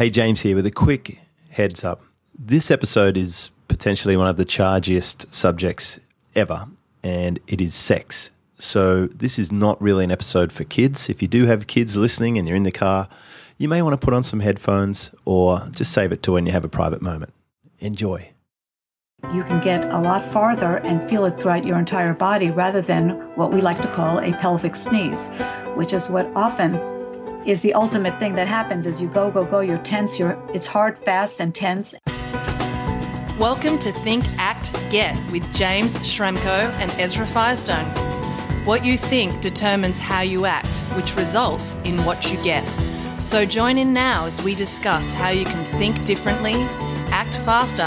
Hey, James here with a quick heads up. This episode is potentially one of the chargiest subjects ever, and it is sex. So, this is not really an episode for kids. If you do have kids listening and you're in the car, you may want to put on some headphones or just save it to when you have a private moment. Enjoy. You can get a lot farther and feel it throughout your entire body rather than what we like to call a pelvic sneeze, which is what often is the ultimate thing that happens as you go, go, go, you're tense, you're it's hard, fast, and tense. Welcome to Think, Act, Get with James Schramko and Ezra Firestone. What you think determines how you act, which results in what you get. So join in now as we discuss how you can think differently, act faster,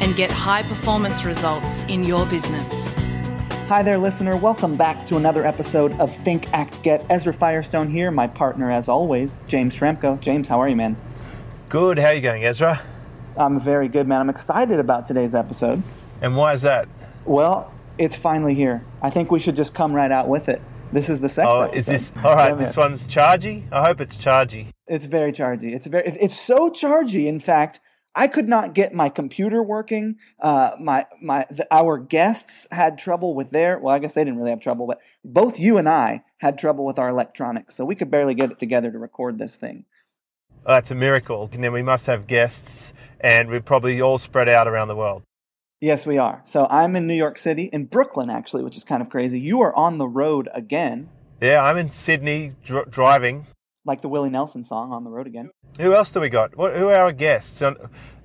and get high performance results in your business. Hi there, listener. Welcome back to another episode of Think, Act, Get. Ezra Firestone here, my partner as always, James Schramko. James, how are you, man? Good. How are you going, Ezra? I'm very good, man. I'm excited about today's episode. And why is that? Well, it's finally here. I think we should just come right out with it. This is the sex Oh, episode. is this all right? This one's chargy. I hope it's chargy. It's very chargy. It's very. It's so chargy. In fact, I could not get my computer working. Uh, my my the, our guests had trouble with their. Well, I guess they didn't really have trouble, but both you and I had trouble with our electronics, so we could barely get it together to record this thing. Oh, that's a miracle. And then we must have guests, and we're probably all spread out around the world. Yes, we are. So I'm in New York City, in Brooklyn, actually, which is kind of crazy. You are on the road again, Yeah, I'm in Sydney dr- driving. Like the Willie Nelson song, "On the Road Again." Who else do we got? What, who are our guests on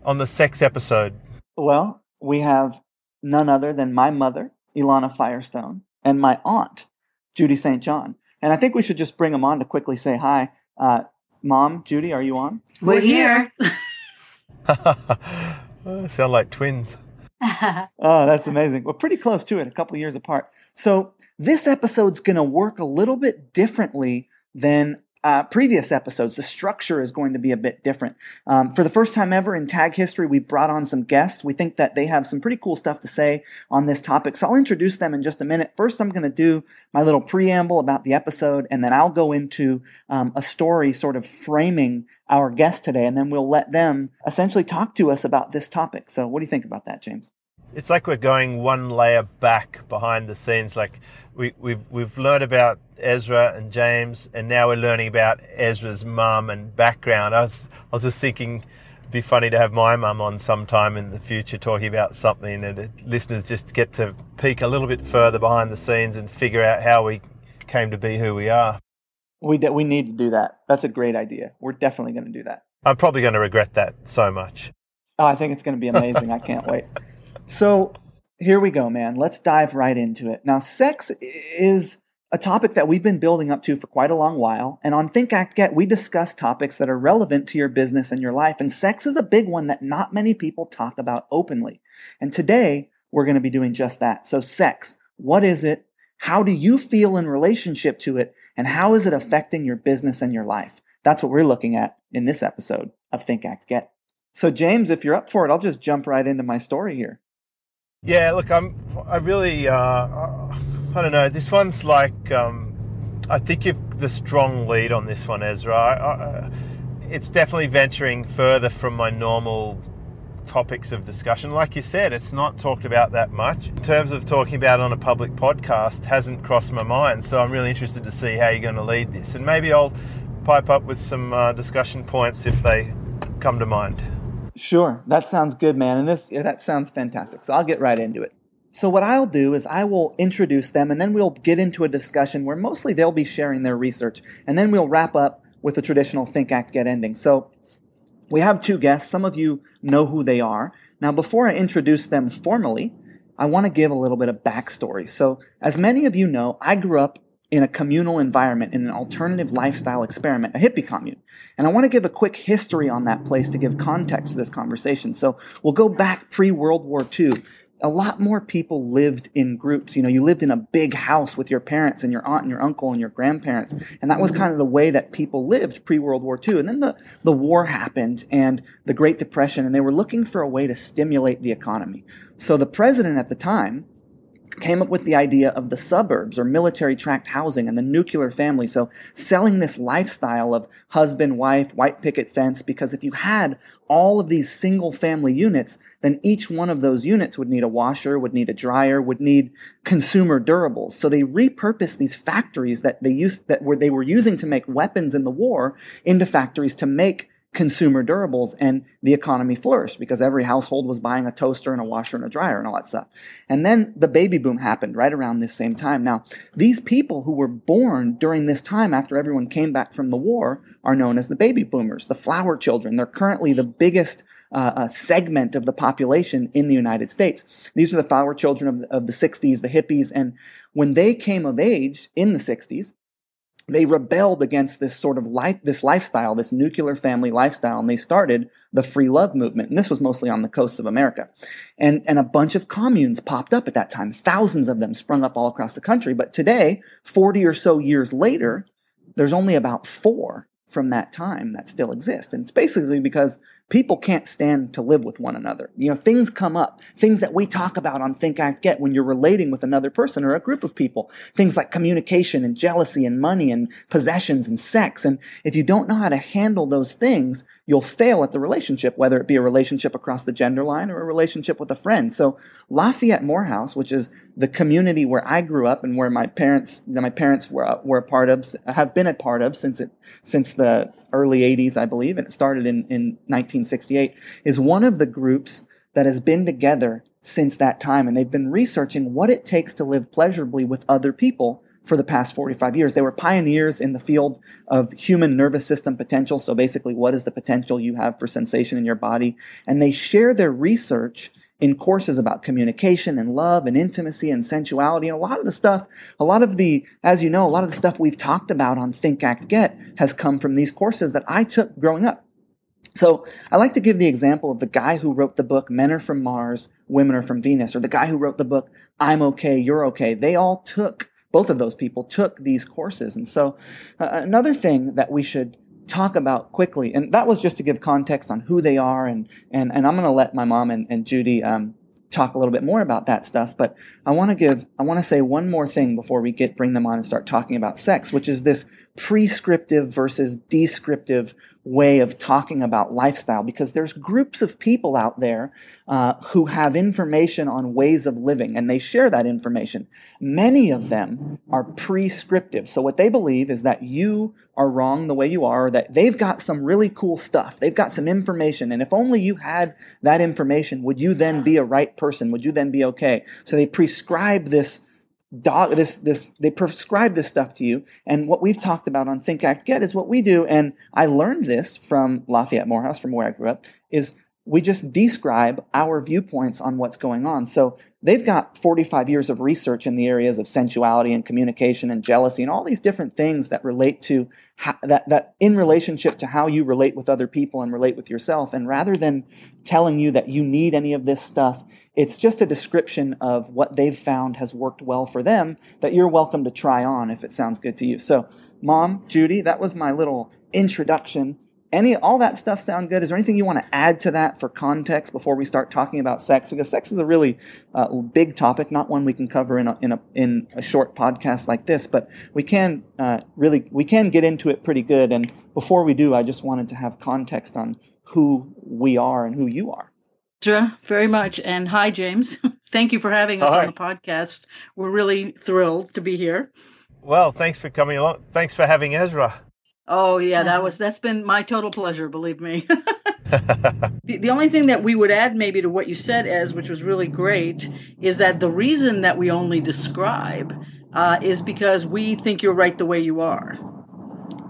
on the sex episode? Well, we have none other than my mother, Ilana Firestone, and my aunt, Judy St. John. And I think we should just bring them on to quickly say hi. Uh, Mom, Judy, are you on? We're here. Sound like twins. Oh, that's amazing. We're pretty close to it, a couple years apart. So this episode's going to work a little bit differently than uh, previous episodes. The structure is going to be a bit different. Um, for the first time ever in tag history, we brought on some guests. We think that they have some pretty cool stuff to say on this topic. So I'll introduce them in just a minute. First, I'm going to do my little preamble about the episode, and then I'll go into um, a story sort of framing our guest today, and then we'll let them essentially talk to us about this topic. So, what do you think about that, James? It's like we're going one layer back behind the scenes. Like we, we've we've learned about Ezra and James, and now we're learning about Ezra's mum and background. I was I was just thinking, it'd be funny to have my mum on sometime in the future talking about something, and listeners just get to peek a little bit further behind the scenes and figure out how we came to be who we are. We de- we need to do that. That's a great idea. We're definitely going to do that. I'm probably going to regret that so much. Oh, I think it's going to be amazing. I can't wait. So here we go, man. Let's dive right into it. Now, sex is a topic that we've been building up to for quite a long while. And on Think Act Get, we discuss topics that are relevant to your business and your life. And sex is a big one that not many people talk about openly. And today, we're going to be doing just that. So, sex, what is it? How do you feel in relationship to it? And how is it affecting your business and your life? That's what we're looking at in this episode of Think Act Get. So, James, if you're up for it, I'll just jump right into my story here. Yeah, look, I'm. I really. Uh, I don't know. This one's like. Um, I think you've the strong lead on this one, Ezra. I, I, it's definitely venturing further from my normal topics of discussion. Like you said, it's not talked about that much. In terms of talking about on a public podcast, hasn't crossed my mind. So I'm really interested to see how you're going to lead this, and maybe I'll pipe up with some uh, discussion points if they come to mind. Sure, that sounds good, man. And this yeah, that sounds fantastic. So I'll get right into it. So what I'll do is I will introduce them and then we'll get into a discussion where mostly they'll be sharing their research and then we'll wrap up with the traditional think act get ending. So we have two guests. Some of you know who they are. Now before I introduce them formally, I want to give a little bit of backstory. So as many of you know, I grew up in a communal environment, in an alternative lifestyle experiment, a hippie commune. And I want to give a quick history on that place to give context to this conversation. So we'll go back pre World War II. A lot more people lived in groups. You know, you lived in a big house with your parents and your aunt and your uncle and your grandparents. And that was kind of the way that people lived pre World War II. And then the, the war happened and the Great Depression, and they were looking for a way to stimulate the economy. So the president at the time, came up with the idea of the suburbs or military tract housing and the nuclear family. So selling this lifestyle of husband, wife, white picket fence, because if you had all of these single family units, then each one of those units would need a washer, would need a dryer, would need consumer durables. So they repurposed these factories that they used, that were, they were using to make weapons in the war into factories to make consumer durables and the economy flourished because every household was buying a toaster and a washer and a dryer and all that stuff. And then the baby boom happened right around this same time. Now, these people who were born during this time after everyone came back from the war are known as the baby boomers, the flower children. They're currently the biggest uh, segment of the population in the United States. These are the flower children of, of the 60s, the hippies. And when they came of age in the 60s, they rebelled against this sort of life, this lifestyle, this nuclear family lifestyle, and they started the free love movement. And this was mostly on the coasts of America. And, and a bunch of communes popped up at that time. Thousands of them sprung up all across the country. But today, 40 or so years later, there's only about four from that time that still exist. And it's basically because people can't stand to live with one another. You know, things come up, things that we talk about on Think Act Get when you're relating with another person or a group of people. Things like communication and jealousy and money and possessions and sex. And if you don't know how to handle those things, you'll fail at the relationship, whether it be a relationship across the gender line or a relationship with a friend. So Lafayette Morehouse, which is the community where I grew up and where my parents, my parents were, were a part of, have been a part of since it, since the early 80s, I believe, and it started in, in 1968, is one of the groups that has been together since that time. And they've been researching what it takes to live pleasurably with other people for the past 45 years. They were pioneers in the field of human nervous system potential. So basically, what is the potential you have for sensation in your body? And they share their research in courses about communication and love and intimacy and sensuality. And a lot of the stuff, a lot of the, as you know, a lot of the stuff we've talked about on Think Act Get has come from these courses that I took growing up. So I like to give the example of the guy who wrote the book Men Are From Mars, Women Are From Venus, or the guy who wrote the book I'm Okay, You're Okay. They all took both of those people took these courses. And so, uh, another thing that we should talk about quickly, and that was just to give context on who they are, and and, and I'm going to let my mom and, and Judy um, talk a little bit more about that stuff. But I want to give, I want to say one more thing before we get bring them on and start talking about sex, which is this prescriptive versus descriptive way of talking about lifestyle because there's groups of people out there uh, who have information on ways of living and they share that information. Many of them are prescriptive. So, what they believe is that you are wrong the way you are, that they've got some really cool stuff. They've got some information. And if only you had that information, would you then be a right person? Would you then be okay? So, they prescribe this dog this this they prescribe this stuff to you. And what we've talked about on think act get is what we do. And i learned this from lafayette morehouse from where i grew up is we just describe our viewpoints on what's going on. So they've got 45 years of research in the areas of sensuality and communication and jealousy and all these different things that relate to how, that that in relationship to how you relate with other people and relate with yourself. And rather than telling you that you need any of this stuff it's just a description of what they've found has worked well for them that you're welcome to try on if it sounds good to you. So, Mom, Judy, that was my little introduction. Any all that stuff sound good? Is there anything you want to add to that for context before we start talking about sex? Because sex is a really uh, big topic, not one we can cover in a, in a in a short podcast like this, but we can uh, really we can get into it pretty good. And before we do, I just wanted to have context on who we are and who you are. Ezra, very much. And hi, James. Thank you for having us hi. on the podcast. We're really thrilled to be here. Well, thanks for coming along. Thanks for having Ezra. Oh yeah, that was that's been my total pleasure. Believe me. the, the only thing that we would add maybe to what you said, Ez, which was really great, is that the reason that we only describe uh, is because we think you're right the way you are.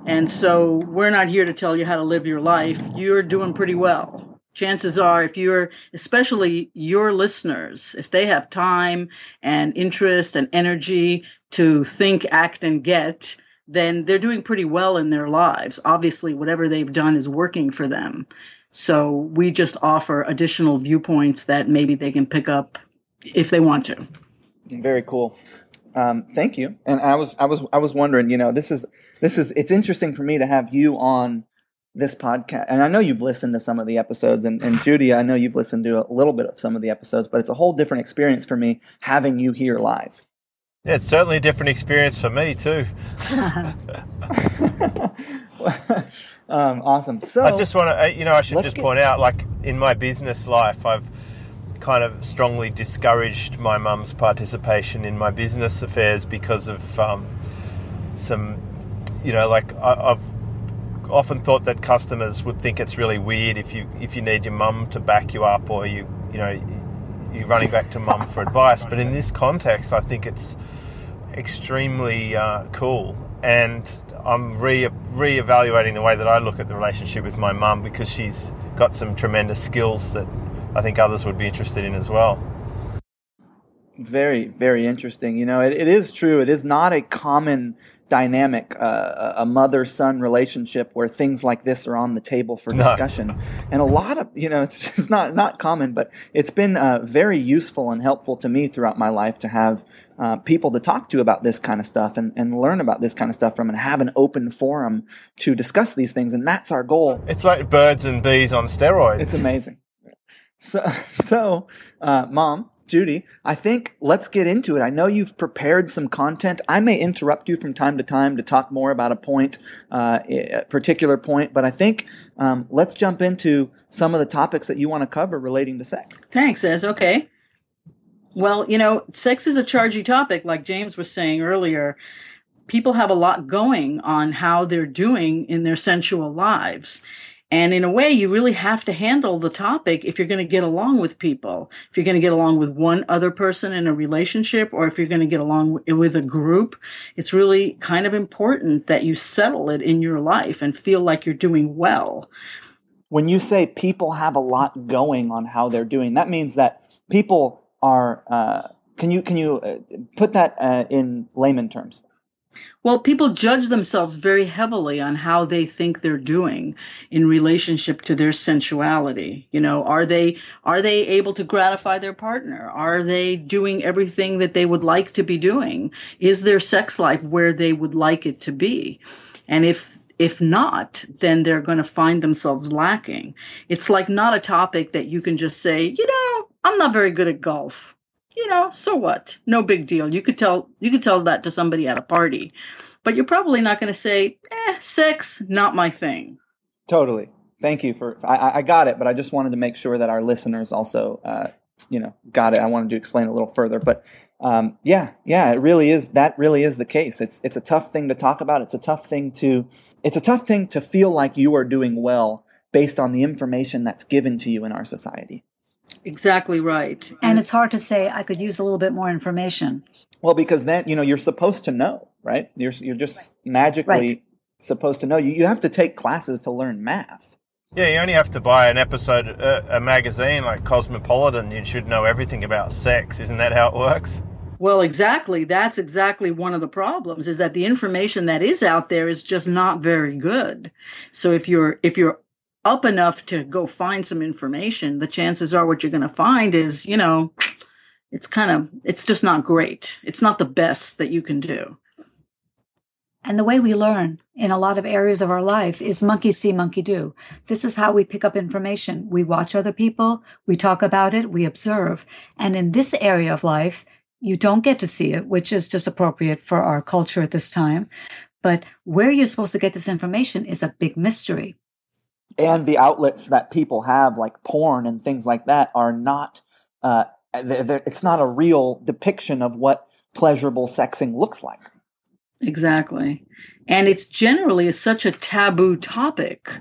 And so we're not here to tell you how to live your life. You're doing pretty well chances are if you're especially your listeners if they have time and interest and energy to think act and get then they're doing pretty well in their lives. Obviously whatever they've done is working for them. So we just offer additional viewpoints that maybe they can pick up if they want to. Very cool. Um, thank you. And i was i was i was wondering you know this is this is it's interesting for me to have you on this podcast, and I know you've listened to some of the episodes, and, and Judy, I know you've listened to a little bit of some of the episodes, but it's a whole different experience for me having you here live. Yeah, it's certainly a different experience for me too. um, awesome. So I just want to, you know, I should just get- point out, like in my business life, I've kind of strongly discouraged my mum's participation in my business affairs because of um, some, you know, like I, I've often thought that customers would think it's really weird if you if you need your mum to back you up or you you know you're running back to mum for advice. But in this context, I think it's extremely uh, cool, and I'm re re-evaluating the way that I look at the relationship with my mum because she's got some tremendous skills that I think others would be interested in as well. very very interesting you know it, it is true it is not a common dynamic uh, a mother son relationship where things like this are on the table for No. discussion and a lot of you know it's just not not common but it's been uh, very useful and helpful to me throughout my life to have uh, people to talk to about this kind of stuff and, and learn about this kind of stuff from and have an open forum to discuss these things and that's our goal It's like birds and bees on steroids. it's amazing. So, so, uh, mom, Judy, I think let's get into it. I know you've prepared some content. I may interrupt you from time to time to talk more about a point, uh, a particular point, but I think um, let's jump into some of the topics that you want to cover relating to sex. Thanks, Ez. Okay. Well, you know, sex is a chargy topic, like James was saying earlier. People have a lot going on how they're doing in their sensual lives. And in a way, you really have to handle the topic if you're going to get along with people. If you're going to get along with one other person in a relationship, or if you're going to get along with a group, it's really kind of important that you settle it in your life and feel like you're doing well. When you say people have a lot going on how they're doing, that means that people are. Uh, can you can you uh, put that uh, in layman terms? Well, people judge themselves very heavily on how they think they're doing in relationship to their sensuality. You know, are they are they able to gratify their partner? Are they doing everything that they would like to be doing? Is their sex life where they would like it to be? And if if not, then they're going to find themselves lacking. It's like not a topic that you can just say, you know, I'm not very good at golf you know, so what? No big deal. You could tell you could tell that to somebody at a party. But you're probably not going to say, "Eh, sex not my thing." Totally. Thank you for. I- I, got it, but I just wanted to make sure that our listeners also, uh, you know, got it. I wanted to explain a little further, but um, yeah, yeah, it really is. That really is the case. It's it's a tough thing to talk about. It's a tough thing to. It's a tough thing to feel like you are doing well based on the information that's given to you in our society. Exactly right. And it's hard to say, I could use a little bit more information. Well, because then you know you're supposed to know, right? You're you're just magically Right. supposed to know. You you have to take classes to learn math. Yeah, you only have to buy an episode, uh, a magazine like Cosmopolitan. You should know everything about sex. Isn't that how it works? Well, exactly. That's exactly one of the problems is that the information that is out there is just not very good. So if you're if you're up enough to go find some information, the chances are what you're going to find is, you know, it's kind of it's just not great. It's not the best that you can do. And the way we learn in a lot of areas of our life is monkey see, monkey do. This is how we pick up information. We watch other people, we talk about it, we observe. And in this area of life, you don't get to see it, which is just appropriate for our culture at this time. But where you're supposed to get this information is a big mystery. And the outlets that people have, like porn and things like that, are not. Uh, they're, they're- it's not a real depiction of what pleasurable sexing looks like. Exactly. And it's generally such a taboo topic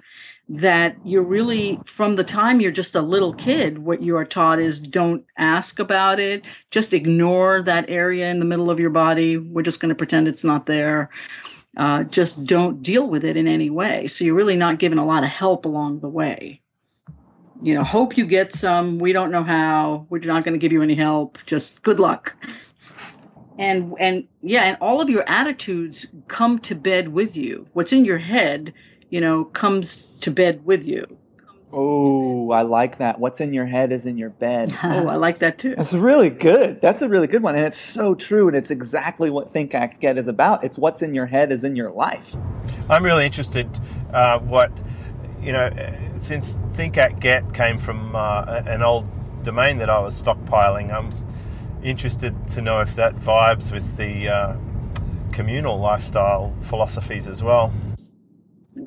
that you're really, from the time you're just a little kid, what you are taught is don't ask about it, just ignore that area in the middle of your body. We're just going to pretend it's not there. Uh, just don't deal with it in any way. So you're really not given a lot of help along the way. You know, hope you get some. We don't know how. We're not going to give you any help. Just good luck and and yeah and all of your attitudes come to bed with you what's in your head you know comes to bed with you Oh, I like that. What's in your head is in your bed. oh i like that too That's really good. That's a really good one. And it's so true. And it's exactly what Think Act Get is about. It's what's in your head is in your life. I'm really interested uh, what you know, since Think Act Get came from uh, an old domain that I was stockpiling, I'm interested to know if that vibes with the uh, communal lifestyle philosophies as well.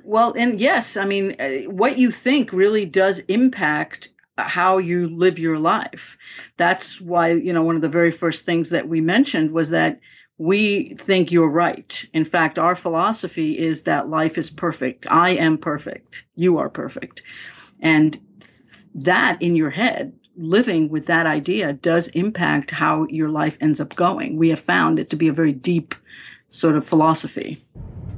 Well, and yes, I mean, uh, what you think really does impact how you live your life. That's why, you know, one of the very first things that we mentioned was that we think you're right. In fact, our philosophy is that life is perfect. I am perfect. You are perfect. And that in your head, living with that idea does impact how your life ends up going. We have found it to be a very deep sort of philosophy.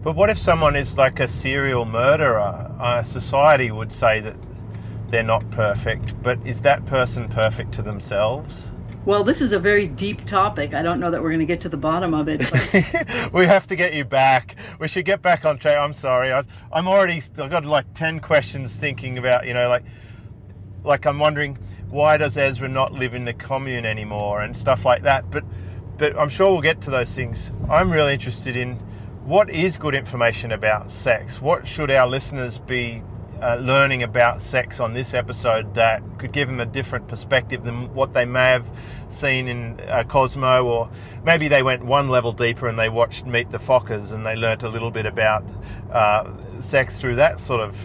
But what if someone is like a serial murderer? Uh, society would say that they're not perfect, but is that person perfect to themselves? Well, this is a very deep topic. I don't know that we're going to get to the bottom of it. we have to get you back. We should get back on track. I'm sorry. I, am already. I've got like ten questions thinking about. You know, like, like I'm wondering why does Ezra not live in the commune anymore and stuff like that. But, but I'm sure we'll get to those things. I'm really interested in what is good information about sex. What should our listeners be uh, learning about sex on this episode that could give them a different perspective than what they may have seen in uh, Cosmo, or maybe they went one level deeper and they watched Meet the Fockers and they learnt a little bit about uh, sex through that sort of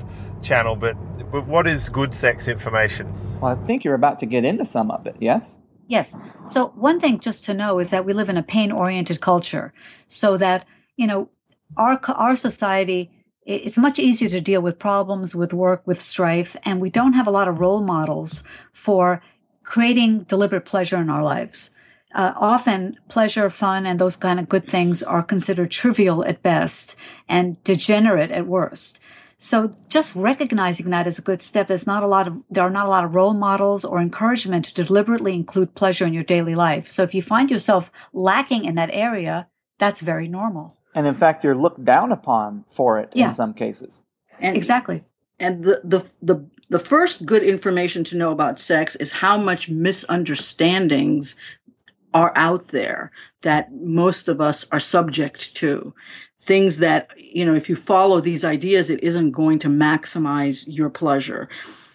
channel. But, but what is good sex information? Well, I think you're about to get into some of it, yes? Yes. So, one thing just to know is that we live in a pain oriented culture, so that, you know, our, our society it's much easier to deal with problems with work with strife and we don't have a lot of role models for creating deliberate pleasure in our lives. Uh, often pleasure fun and those kind of good things are considered trivial at best and degenerate at worst. So just recognizing that is a good step. There's not a lot of there are not a lot of role models or encouragement to deliberately include pleasure in your daily life. So if you find yourself lacking in that area that's very normal and in fact you're looked down upon for it yeah. in some cases. And exactly. and the, the the the first good information to know about sex is how much misunderstandings are out there that most of us are subject to. Things that you know if you follow these ideas it isn't going to maximize your pleasure.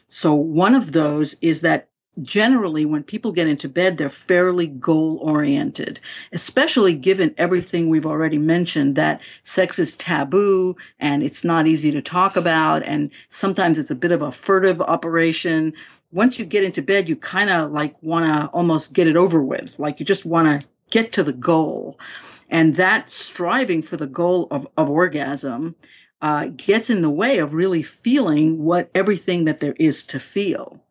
So one of those is that generally when people get into bed they're fairly goal oriented especially given everything we've already mentioned that sex is taboo and it's not easy to talk about and sometimes it's a bit of a furtive operation. Once you get into bed you kind of like want to almost get it over with like you just want to get to the goal. And that striving for the goal of, of orgasm uh, gets in the way of really feeling what everything that there is to feel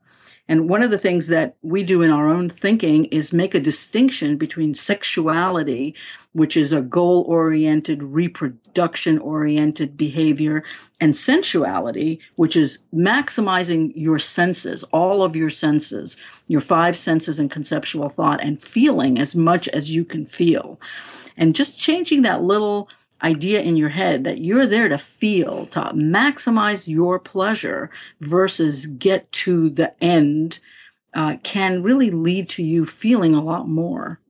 and one of the things that we do in our own thinking is make a distinction between sexuality, which is a goal oriented, reproduction oriented behavior, and sensuality, which is maximizing your senses, all of your senses, your five senses and conceptual thought, and feeling as much as you can feel. And just changing that little idea in your head that you're there to feel, to maximize your pleasure versus get to the end uh, can really lead to you feeling a lot more.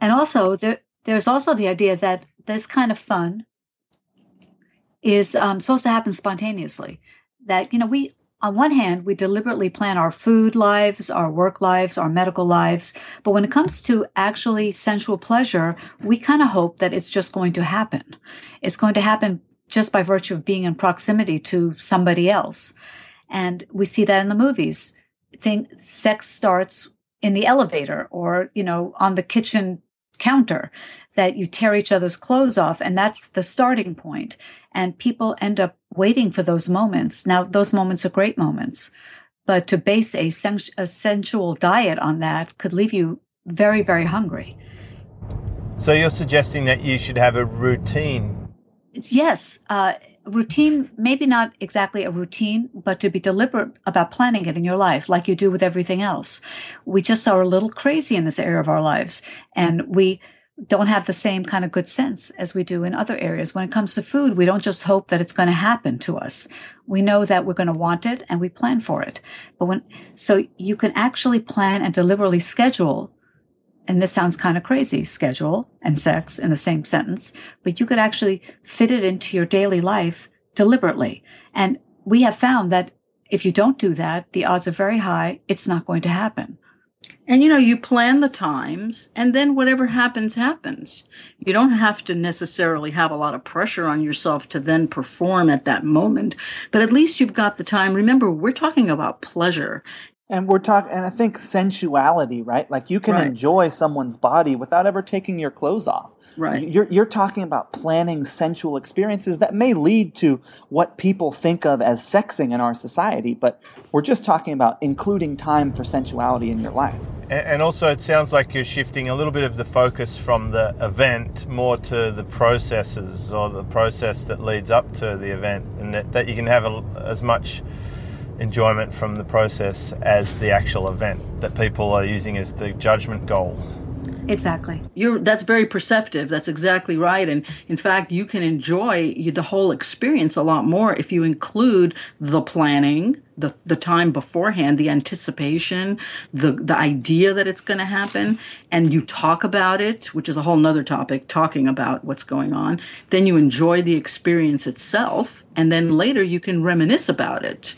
And also, there, there's also the idea that this kind of fun is um, supposed to happen spontaneously. That, you know, we on one hand, we deliberately plan our food lives, our work lives, our medical lives. But when it comes to actually sensual pleasure, we kind of hope that it's just going to happen. It's going to happen just by virtue of being in proximity to somebody else. And we see that in the movies. Think sex starts in the elevator or, you know, on the kitchen counter that you tear each other's clothes off and that's the starting point and people end up waiting for those moments. Now those moments are great moments but to base a, a sensual diet on that could leave you very very hungry. So you're suggesting that you should have a routine. Yes uh, routine maybe not exactly a routine but to be deliberate about planning it in your life like you do with everything else. We just are a little crazy in this area of our lives and we don't have the same kind of good sense as we do in other areas when it comes to food we don't just hope that it's going to happen to us we know that we're going to want it and we plan for it but when so you can actually plan and deliberately schedule and this sounds kind of crazy schedule and sex in the same sentence, but you could actually fit it into your daily life deliberately. And we have found that if you don't do that, the odds are very high it's not going to happen. And you know, you plan the times, and then whatever happens, happens. You don't have to necessarily have a lot of pressure on yourself to then perform at that moment, but at least you've got the time. Remember, we're talking about pleasure. And we're talking, and I think sensuality, right? Like you can Right. enjoy someone's body without ever taking your clothes off. Right. You're, you're talking about planning sensual experiences that may lead to what people think of as sexing in our society, but we're just talking about including time for sensuality in your life. A- And also, it sounds like you're shifting a little bit of the focus from the event more to the processes or the process that leads up to the event, and that, that you can have a, as much enjoyment from the process as the actual event that people are using as the judgment goal. Exactly. You're that's very perceptive. That's exactly right. And in fact, you can enjoy the whole experience a lot more if you include the planning, the the time beforehand, the anticipation, the the idea that it's going to happen, and you talk about it, which is a whole nother topic, talking about what's going on. Then you enjoy the experience itself, and then later you can reminisce about it.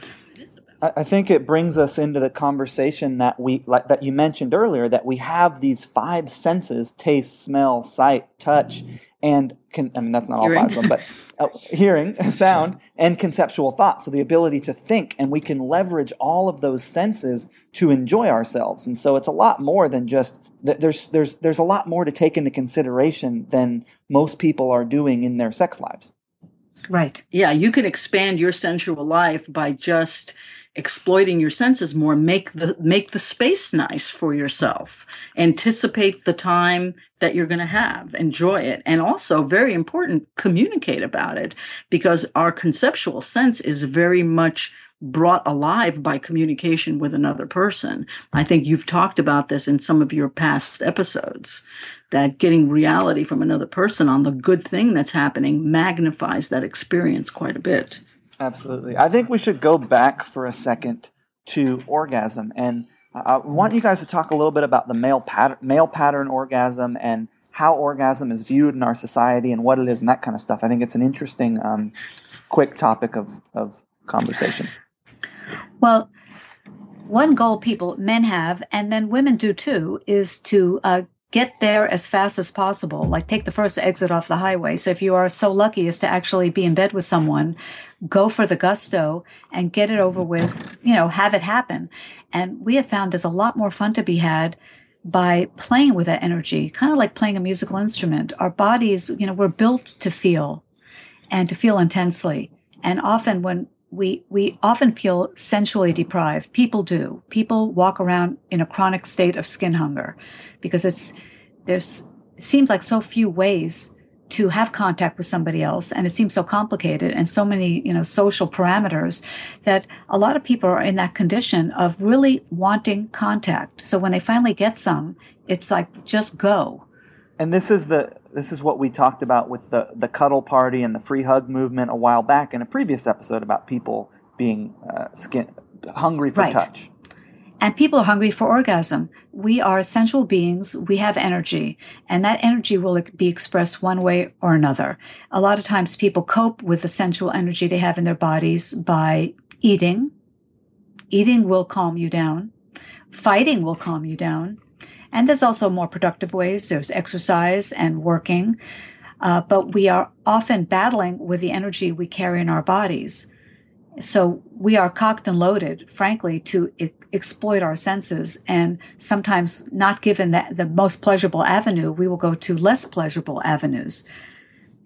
I I think it brings us into the conversation that we like that you mentioned earlier that we have these five senses: taste, smell, sight, touch, and con- I mean that's not all five of them, but uh, hearing, sound, and conceptual thought. So the ability to think, and we can leverage all of those senses to enjoy ourselves. And so it's a lot more than just th- there's there's there's a lot more to take into consideration than most people are doing in their sex lives. Right. yeah you can expand your sensual life by just exploiting your senses more make the make the space nice for yourself. Anticipate the time that you're going to have. Enjoy it. And also very important communicate about it because our conceptual sense is very much brought alive by communication with another person. I think you've talked about this in some of your past episodes that getting reality from another person on the good thing that's happening magnifies that experience quite a bit. Absolutely. I think we should go back for a second to orgasm, and I I want you guys to talk a little bit about the male pattern, male pattern orgasm, and how orgasm is viewed in our society, and what it is, and that kind of stuff. I think it's an interesting, um, quick topic of of conversation. Well, one goal people, men have, and then women do too, is to uh, get there as fast as possible. Like take the first exit off the highway. So if you are so lucky as to actually be in bed with someone, go for the gusto and get it over with, you know, have it happen. And we have found there's a lot more fun to be had by playing with that energy, kind of like playing a musical instrument. Our bodies, you know, we're built to feel and to feel intensely. And often when we we often feel sensually deprived. People do. People walk around in a chronic state of skin hunger because it's there's it seems like so few ways to have contact with somebody else and it seems so complicated and so many you know social parameters that a lot of people are in that condition of really wanting contact so when they finally get some it's like just go And this is the this is what we talked about with the the cuddle party and the free hug movement a while back in a previous episode about people being uh, skin hungry for Right. touch. And people are hungry for orgasm. We are sensual beings. We have energy, and that energy will be expressed one way or another. A lot of times people cope with the sensual energy they have in their bodies by eating. Eating will calm you down. Fighting will calm you down. And there's also more productive ways. There's exercise and working. Uh, but we are often battling with the energy we carry in our bodies. So we are cocked and loaded, frankly, to exploit our senses. And sometimes, not given the, the most pleasurable avenue, we will go to less pleasurable avenues.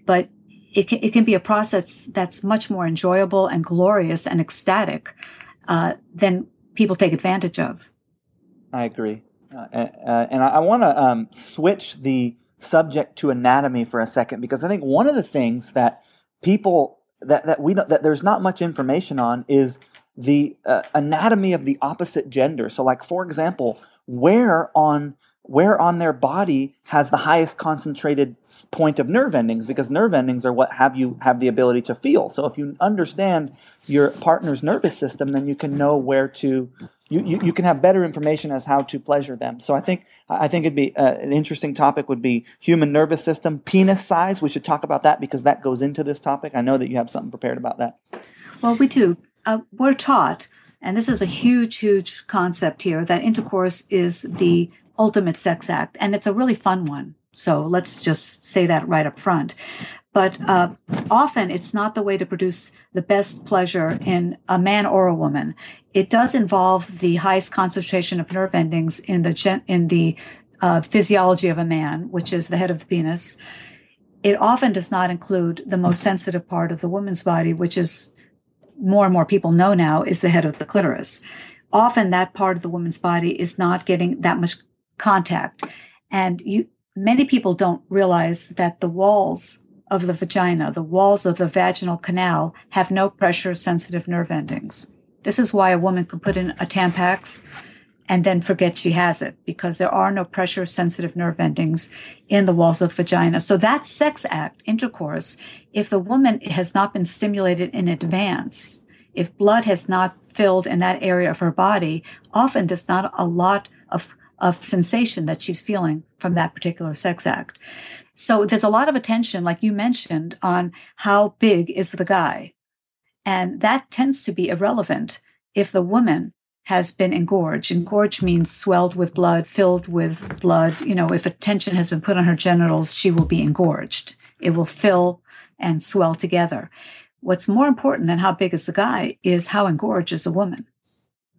But it can, it can be a process that's much more enjoyable and glorious and ecstatic uh, than people take advantage of. I agree, uh, uh, and I, I want to um, switch the subject to anatomy for a second because I think one of the things that people that that we don't, that there's not much information on is the uh, anatomy of the opposite gender. So, like for example, where on where on their body has the highest concentrated point of nerve endings because nerve endings are what have you have the ability to feel. So if you understand your partner's nervous system then you can know where to you, you, you can have better information as how to pleasure them. So i think i think it'd be uh, an interesting topic would be human nervous system penis size. We should talk about that because that goes into this topic. I know that you have something prepared about that. Well, we do. uh, we're taught, and this is a huge, huge concept here, that intercourse is the ultimate sex act, and it's a really fun one. So let's just say that right up front. But uh, often it's not the way to produce the best pleasure in a man or a woman. It does involve the highest concentration of nerve endings in the gen- in the uh, physiology of a man, which is the head of the penis. It often does not include the most sensitive part of the woman's body, which is more and more people know now is the head of the clitoris. Often that part of the woman's body is not getting that much contact. And you, many people don't realize that the walls of the vagina, the walls of the vaginal canal, have no pressure sensitive nerve endings. This is why a woman can put in a Tampax and then forget she has it because there are no pressure sensitive nerve endings in the walls of vagina. So that sex act, intercourse, if the woman has not been stimulated in advance, if blood has not filled in that area of her body, often there's not a lot of, of sensation that she's feeling from that particular sex act. So there's a lot of attention, like you mentioned, on how big is the guy. And that tends to be irrelevant if the woman has been engorged. Engorged means swelled with blood, filled with blood. You know, if attention has been put on her genitals, she will be engorged. It will fill and swell together. What's more important than how big is the guy is how engorged is a woman.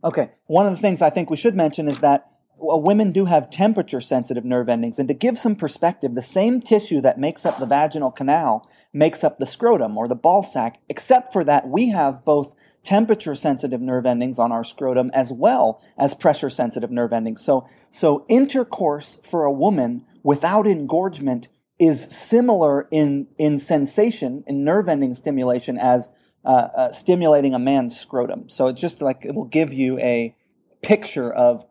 Okay. One of the things I think we should mention is that women do have temperature sensitive nerve endings. And to give some perspective, the same tissue that makes up the vaginal canal makes up the scrotum or the ball sac, except for that we have both temperature sensitive nerve endings on our scrotum as well as pressure sensitive nerve endings. So, so intercourse for a woman without engorgement is similar in, in sensation, in nerve ending stimulation as uh, uh, stimulating a man's scrotum. So it's just like it will give you a picture of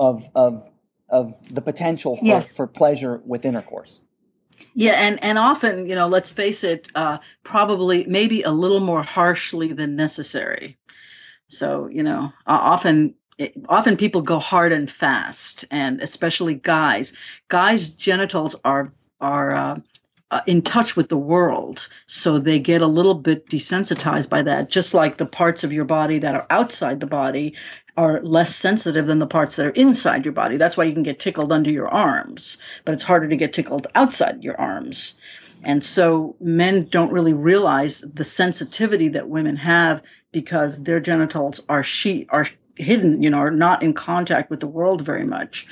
of of of the potential for, yes. for pleasure with intercourse. Yeah, and and often, you know, let's face it, uh, probably maybe a little more harshly than necessary. So, you know, often it, often people go hard and fast, and especially guys. Guys' genitals are are uh, uh, in touch with the world, so they get a little bit desensitized by that. Just like the parts of your body that are outside the body are less sensitive than the parts that are inside your body. That's why you can get tickled under your arms, but it's harder to get tickled outside your arms. And so men don't really realize the sensitivity that women have because their genitals are she are hidden, you know, are not in contact with the world very much.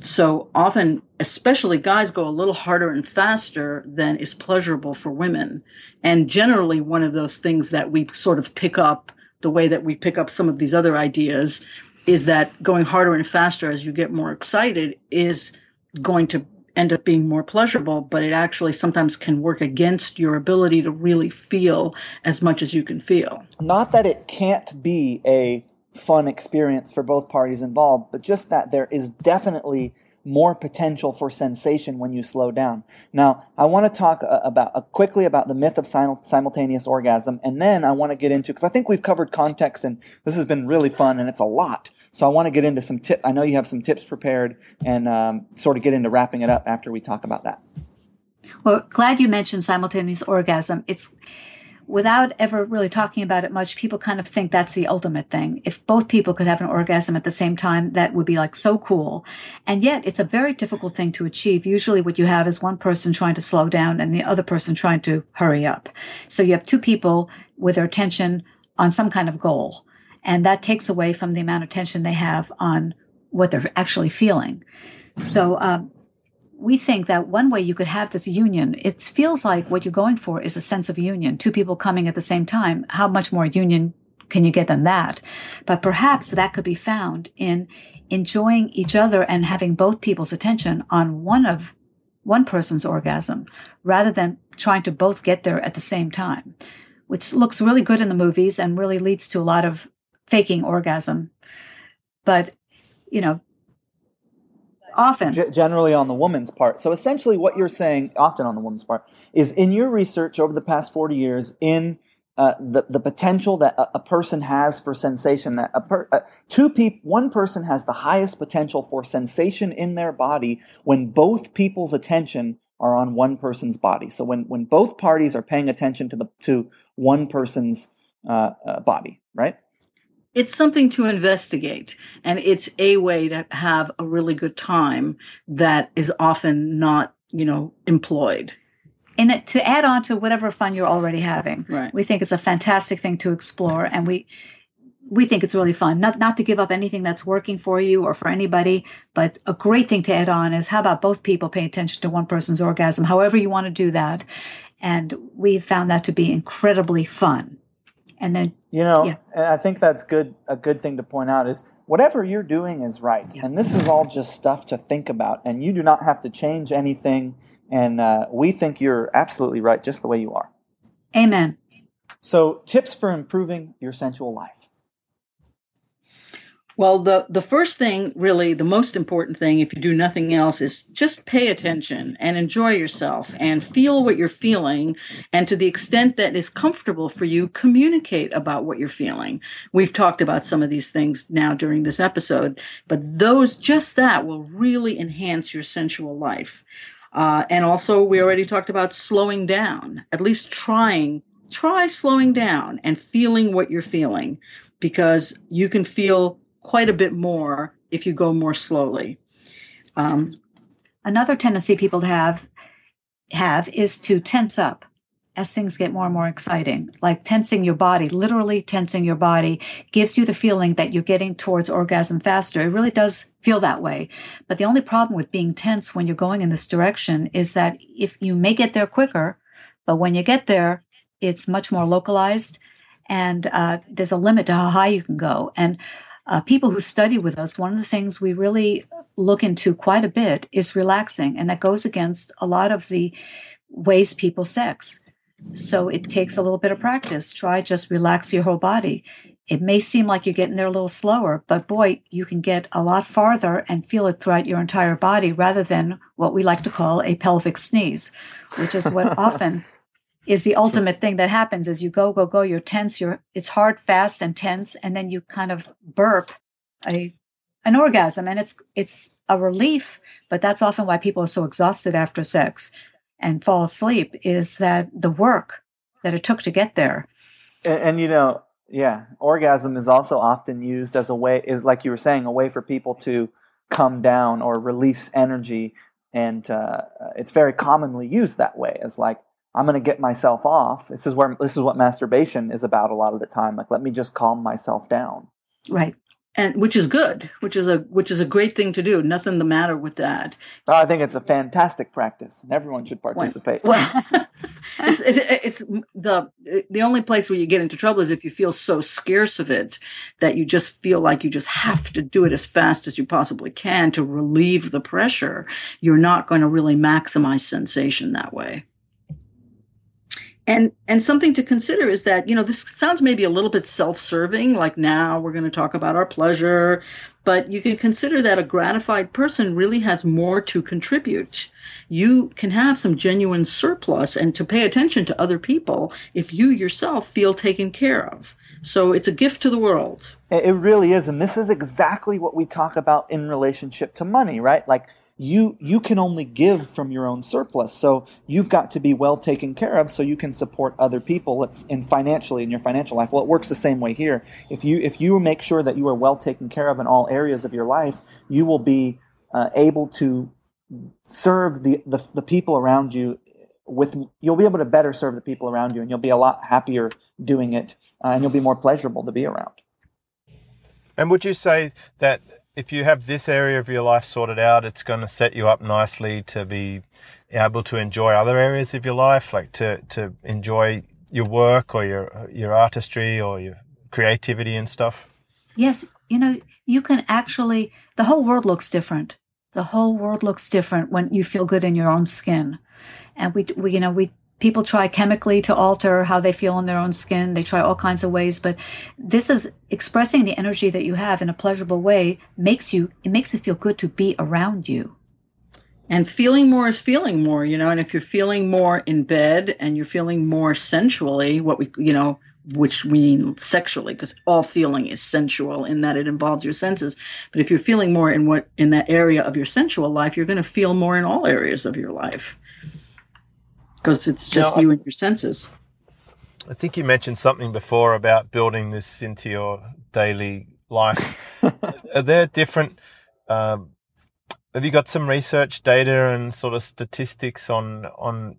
So often, especially guys go a little harder and faster than is pleasurable for women. And generally one of those things that we sort of pick up the way that we pick up some of these other ideas is that going harder and faster as you get more excited is going to end up being more pleasurable, but it actually sometimes can work against your ability to really feel as much as you can feel. Not that it can't be a fun experience for both parties involved, but just that there is definitely more potential for sensation when you slow down. Now, I want to talk uh, about uh, quickly about the myth of simultaneous orgasm, and then I want to get into because I think we've covered context, and this has been really fun, and it's a lot. So I want to get into some tip. I know you have some tips prepared, and um, sort of get into wrapping it up after we talk about that. Well, glad you mentioned simultaneous orgasm. It's without ever really talking about it much, people kind of think that's the ultimate thing. If both people could have an orgasm at the same time, that would be like so cool. And yet it's a very difficult thing to achieve. Usually what you have is one person trying to slow down and the other person trying to hurry up. So you have two people with their attention on some kind of goal. And that takes away from the amount of tension they have on what they're actually feeling. So, um, we think that one way you could have this union, it feels like what you're going for is a sense of union, two people coming at the same time. How much more union can you get than that? But perhaps that could be found in enjoying each other and having both people's attention on one of one person's orgasm rather than trying to both get there at the same time, which looks really good in the movies and really leads to a lot of faking orgasm. But, you know, often. G- generally on the woman's part. So essentially what you're saying often on the woman's part is in your research over the past 40 years in uh, the, the potential that a, a, person has for sensation that a per, uh, two people one person has the highest potential for sensation in their body when both people's attention are on one person's body. So when when both parties are paying attention to the to one person's uh, uh, body, right? It's something to investigate, and it's a way to have a really good time that is often not, you know, employed. And it, to add on to whatever fun you're already having, Right. we think it's a fantastic thing to explore, and we we think it's really fun. Not not to give up anything that's working for you or for anybody, but a great thing to add on is how about both people pay attention to one person's orgasm, however you want to do that, and we found that to be incredibly fun. And then You know, Yeah. and I think that's good. A good thing to point out is whatever you're doing is right, Yeah. and this is all just stuff to think about. And you do not have to change anything. And uh, we think you're absolutely right, just the way you are. Amen. So, tips for improving your sensual life. Well, the the first thing, really, the most important thing, if you do nothing else, is just pay attention and enjoy yourself and feel what you're feeling, and to the extent that is comfortable for you, communicate about what you're feeling. We've talked about some of these things now during this episode, but those just that will really enhance your sensual life. Uh, and also, we already talked about slowing down, at least trying, try slowing down and feeling what you're feeling, because you can feel quite a bit more if you go more slowly. Um, Another tendency people have have is to tense up as things get more and more exciting. Like tensing your body, literally tensing your body gives you the feeling that you're getting towards orgasm faster. It really does feel that way. But the only problem with being tense when you're going in this direction is that if you may get there quicker, but when you get there, it's much more localized and uh, there's a limit to how high you can go. And uh, people who study with us, one of the things we really look into quite a bit is relaxing, and that goes against a lot of the ways people sex. So it takes a little bit of practice. Try just relax your whole body. It may seem like you're getting there a little slower, but boy, you can get a lot farther and feel it throughout your entire body rather than what we like to call a pelvic sneeze, which is what often is the ultimate thing that happens is you go go go you're tense you're it's hard fast and tense and then you kind of burp a an orgasm and it's it's a relief but that's often why people are so exhausted after sex and fall asleep is that the work that it took to get there And, and you know, yeah, orgasm is also often used as a way, is like you were saying, a way for people to come down or release energy. And uh, it's very commonly used that way as like, I'm going to get myself off. This is where this is what masturbation is about a lot of the time. Like, let me just calm myself down. right and which is good, which is a which is a great thing to do. Nothing the matter with that. Oh, I think it's a fantastic practice, and everyone should participate. Well, it's, it, it's the the only place where you get into trouble is if you feel so scarce of it that you just feel like you just have to do it as fast as you possibly can to relieve the pressure. You're not going to really maximize sensation that way. And and something to consider is that you know this sounds maybe a little bit self-serving like now we're going to talk about our pleasure but you can consider that a gratified person really has more to contribute. You can have some genuine surplus and to pay attention to other people if you yourself feel taken care of. So it's a gift to the world. It really is, and this is exactly what we talk about in relationship to money, right? Like you you can only give from your own surplus, so you've got to be well taken care of, so you can support other people. Let's in financially in your financial life. Well, it works the same way here. If you if you make sure that you are well taken care of in all areas of your life, you will be uh, able to serve the, the the people around you with you'll be able to better serve the people around you and you'll be a lot happier doing it uh, and you'll be more pleasurable to be around And would you say that if you have this area of your life sorted out, it's going to set you up nicely to be able to enjoy other areas of your life, like to, to enjoy your work or your your artistry or your creativity and stuff? Yes, you know, you can actually, the whole world looks different. The whole world looks different when you feel good in your own skin. And we, we you know, we, people try chemically to alter how they feel in their own skin. They try all kinds of ways, but this is expressing the energy that you have in a pleasurable way makes you, it makes it feel good to be around you. And feeling more is feeling more, you know. And if you're feeling more in bed and you're feeling more sensually, what we, you know, which we mean sexually, because all feeling is sensual in that it involves your senses. But if you're feeling more in what in that area of your sensual life, you're going to feel more in all areas of your life, because it's just No, you and your senses. I think you mentioned something before about building this into your daily life. Are there different? Um, have you got some research data and sort of statistics on on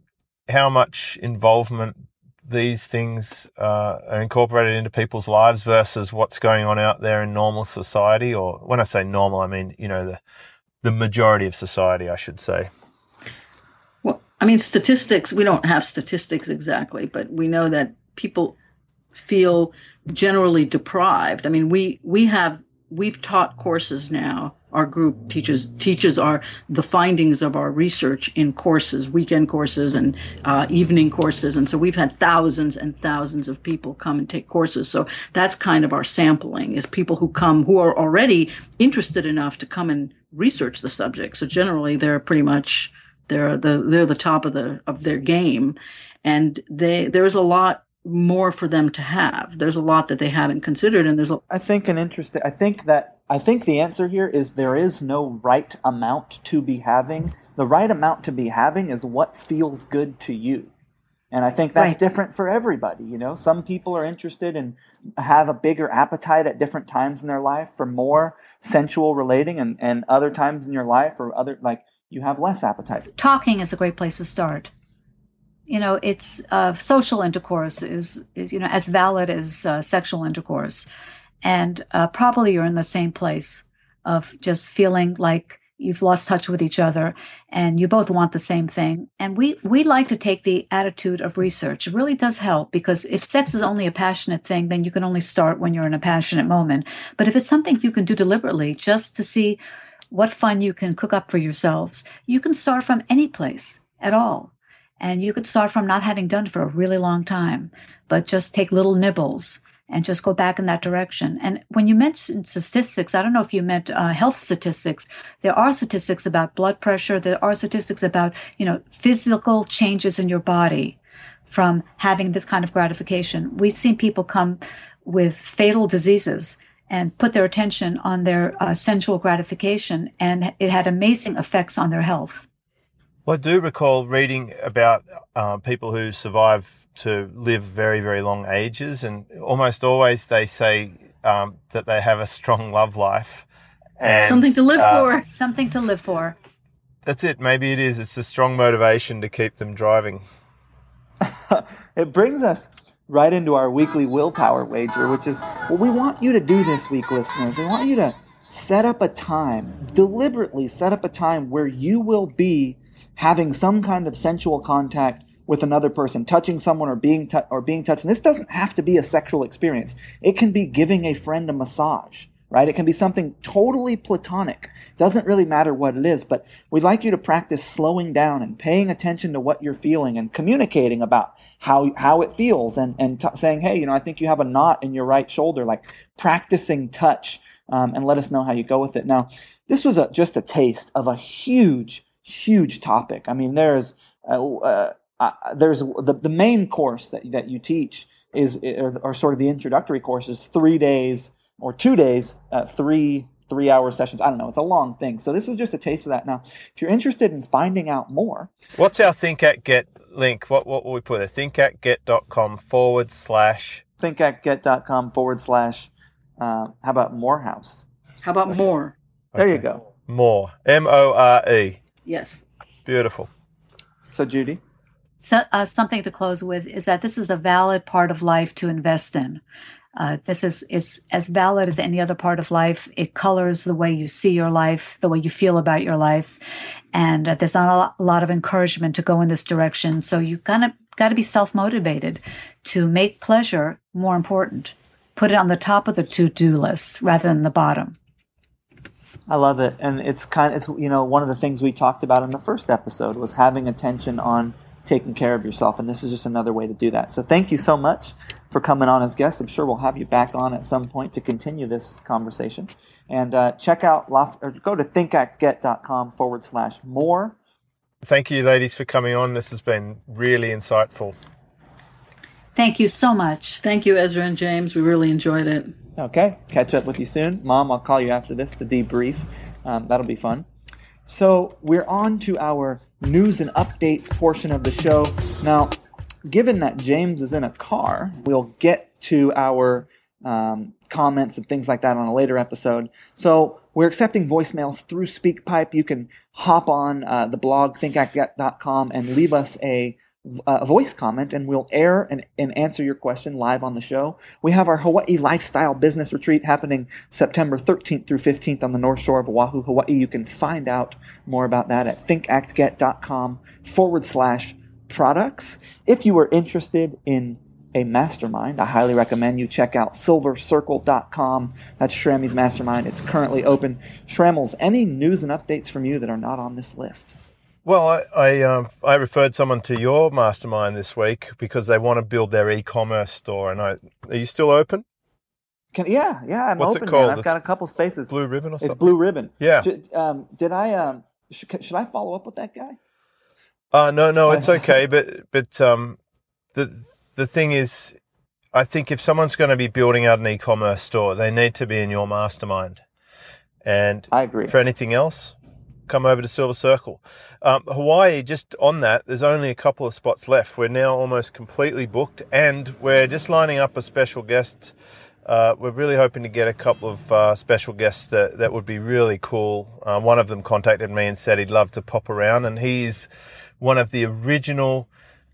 how much involvement these things uh, are incorporated into people's lives versus what's going on out there in normal society? Or when I say normal, I mean you know the the majority of society, I should say. I mean statistics. We don't have statistics exactly, but we know that people feel generally deprived. I mean, we we have we've taught courses now. Our group teaches teaches our the findings of our research in courses, weekend courses and uh, evening courses, and so we've had thousands and thousands of people come and take courses. So that's kind of our sampling is people who come who are already interested enough to come and research the subject. So generally, they're pretty much they're the they're the top of the of their game, and they there's a lot more for them to have. There's a lot that they haven't considered, and there's a. I think an interesting. I think that I think the answer here is there is no right amount to be having. The right amount to be having is what feels good to you. And I think that's right. different for everybody. You know, some people are interested in have a bigger appetite at different times in their life for more sensual relating, and, and other times in your life or other like you have less appetite. Talking is a great place to start you know, it's uh, social intercourse is, is, you know, as valid as uh, sexual intercourse. And uh, probably you're in the same place of just feeling like you've lost touch with each other and you both want the same thing. And we, we like to take the attitude of research. It really does help because if sex is only a passionate thing, then you can only start when you're in a passionate moment. But if it's something you can do deliberately just to see what fun you can cook up for yourselves, you can start from any place at all. And you could start from not having done for a really long time, but just take little nibbles and just go back in that direction. And when you mentioned statistics, I don't know if you meant uh, health statistics. There are statistics about blood pressure. There are statistics about, you know, physical changes in your body from having this kind of gratification. We've seen people come with fatal diseases and put their attention on their uh, sensual gratification, and it had amazing effects on their health. Well, I do recall reading about uh, people who survive to live very, very long ages, and almost always they say um, that they have a strong love life. And, something to live uh, for. Something to live for. That's it. Maybe it is. It's a strong motivation to keep them driving. it brings us right into our weekly willpower wager, which is what we want you to do this week, listeners. We want you to set up a time, deliberately set up a time where you will be having some kind of sensual contact with another person, touching someone or being tu- or being touched. And this doesn't have to be a sexual experience. It can be giving a friend a massage, right? It can be something totally platonic. Doesn't really matter what it is, but we'd like you to practice slowing down and paying attention to what you're feeling and communicating about how how it feels and and t- saying, hey, you know, I think you have a knot in your right shoulder, like practicing touch. Um, and let us know how you go with it. Now, this was a, just a taste of a huge huge topic. I mean, there's uh, uh, uh, there's the, the main course that, that you teach is or, or, sort of the introductory course is three days or two days, uh, three three hour sessions. I don't know. It's a long thing. So this is just a taste of that. Now, if you're interested in finding out more, what's our Think Act Get link? What what will we put there? Thinkactget.com forward slash thinkactget.com forward slash. Uh, how about Morehouse? How about more? There you go. More. M O R E. Yes. Beautiful. So, Judy? So, uh, something to close with is that this is a valid part of life to invest in. Uh, this is, is as valid as any other part of life. It colors the way you see your life, the way you feel about your life. And uh, there's not a lot, of encouragement to go in this direction. So you kind of got to be self motivated to make pleasure more important. Put it on the top of the to do list rather than the bottom. I love it, and it's kind. Of, it's you know one of the things we talked about in the first episode was having attention on taking care of yourself, and this is just another way to do that. So thank you so much for coming on as guest. I'm sure we'll have you back on at some point to continue this conversation. And uh, check out or go to thinkactget.com forward slash more. Thank you, ladies, for coming on. This has been really insightful. Thank you so much. Thank you, Ezra and James. We really enjoyed it. Okay, catch up with you soon. Mom, I'll call you after this to debrief. Um, that'll be fun. So, we're on to our news and updates portion of the show. Now, given that James is in a car, we'll get to our um, comments and things like that on a later episode. So we're accepting voicemails through SpeakPipe. You can hop on uh, the blog thinkactget.com and leave us a a voice comment and we'll air and, and answer your question live on the show. We have our Hawaii Lifestyle Business Retreat happening September 13th through 15th on the North Shore of Oahu, Hawaii. You can find out more about that at thinkactget.com forward slash products. If you are interested in a mastermind, I highly recommend you check out silvercircle.com. That's Shramy's mastermind. It's currently open. Shramels, any news and updates from you that are not on this list? Well, I I, um, I referred someone to your mastermind this week because they want to build their e-commerce store, and I are you still open? Can, yeah, yeah, I'm What's it open. called? Man. I've It's got a couple spaces. Blue Ribbon or something. it's? Blue Ribbon. Yeah. Did, um, did I? Um, should, should I follow up with that guy? Uh, no, no, it's okay. But but um, the the thing is, I think if someone's going to be building out an e-commerce store, they need to be in your mastermind. And I agree. for anything else, come over to Silver Circle. Um, Hawaii, just on that, there's only a couple of spots left. We're now almost completely booked, and we're just lining up a special guest. Uh, we're really hoping to get a couple of uh, special guests that, that would be really cool. Uh, one of them contacted me and said he'd love to pop around, and he's one of the original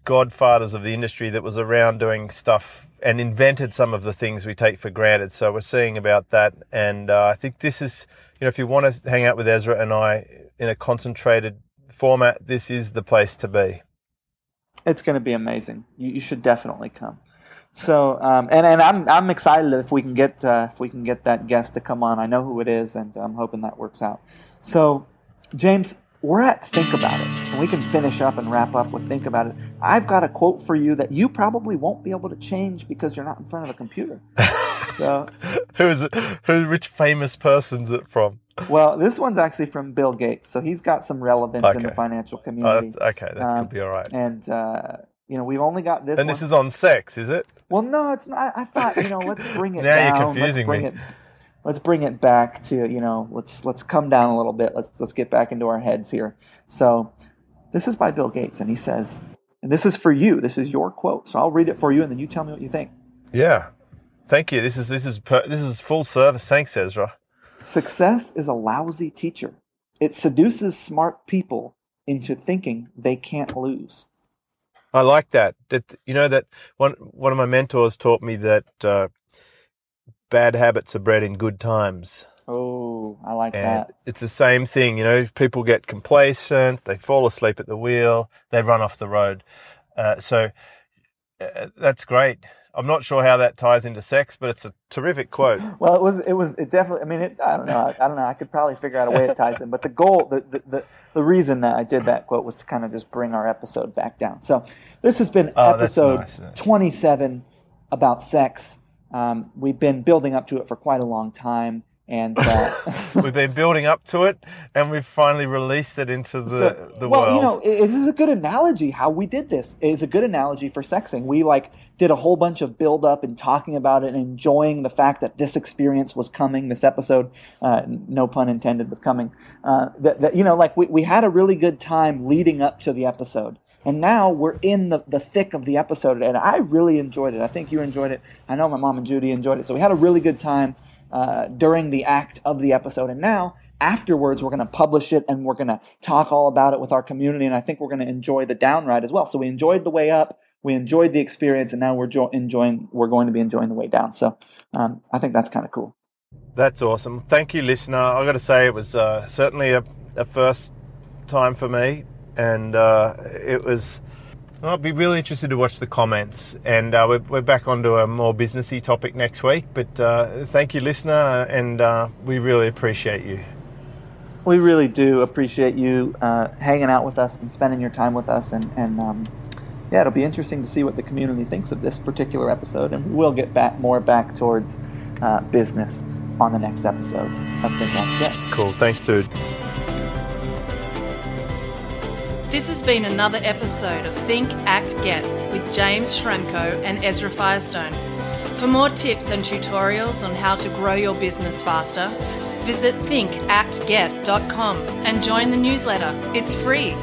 godfathers of the industry that was around doing stuff and invented some of the things we take for granted. So we're seeing about that, and uh, I think this is, you know, if you want to hang out with Ezra and I in a concentrated format, this is the place to be. It's going to be amazing. You, you should definitely come. So, um, and and I'm I'm excited if we can get uh, if we can get that guest to come on. I know who it is, and I'm hoping that works out. So, James, we're at Think About It, and we can finish up and wrap up with Think About It. I've got a quote for you that you probably won't be able to change because you're not in front of a computer. so, Who is it? Who? Which famous person's it from? well, this one's actually from Bill Gates, so he's got some relevance in the Okay. financial Oh, community. that's, okay, that Um, could be all right. and uh, you know, we've only got this. And one. this is on sex, is it? Well, no, it's not. I thought you know, let's bring it Now you're confusing let's bring me. It, let's bring it back to you know, let's let's come down a little bit. Let's let's get back into our heads here. So, this is by Bill Gates, and he says, and this is for you. This is your quote. So I'll read it for you, and then you tell me what you think. Yeah. Thank you. This is this is per, this is full service. Thanks, Ezra. Success is a lousy teacher. It seduces smart people into thinking they can't lose. I like that. That you know that one one of my mentors taught me that uh, bad habits are bred in good times, Oh, I like and that. it's the same thing. You know, people get complacent, they fall asleep at the wheel, they run off the road. Uh, so uh, that's great. I'm not sure how that ties into sex, but it's a terrific quote. Well, it was, it was, it definitely. I mean, it, I don't know. I, I don't know. I could probably figure out a way it ties in, but the goal, the, the, the, the reason that I did that quote was to kind of just bring our episode back down. So, this has been Oh, episode nice, yeah. 27 about sex. Um, we've been building up to it for quite a long time, and uh, We've been building up to it, and we've finally released it into the So- the well, world. you know, it, is a good analogy how we did this. It is a good analogy for sexing. We like did a whole bunch of build up and talking about it and enjoying the fact that this experience was coming. This episode, uh, no pun intended with coming. Uh, that, that you know, like we, we had a really good time leading up to the episode. And now we're in the, the thick of the episode, and I really enjoyed it. I think you enjoyed it. I know my mom and Judy enjoyed it. So we had a really good time uh, during the act of the episode. And now, afterwards, we're going to publish it and we're going to talk all about it with our community. And I think we're going to enjoy the down ride as well. So we enjoyed the way up, we enjoyed the experience, and now we're jo- enjoying. We're going to be enjoying the way down. So um, I think that's kind of cool. That's awesome. Thank you, listener. I got to say, it was uh, certainly a, a first time for me, and uh, it was. I'll be really interested to watch the comments, and uh, we're, we're back onto a more businessy topic next week. But uh, thank you, listener, and uh, we really appreciate you. We really do appreciate you uh, hanging out with us and spending your time with us. And, and um, yeah, it'll be interesting to see what the community thinks of this particular episode. And we will get back more back towards uh, business on the next episode of Think Act Get. Cool. Thanks, dude. This has been another episode of Think, Act, Get with James Schramko and Ezra Firestone. For more tips and tutorials on how to grow your business faster, visit thinkactget.com and join the newsletter. It's free.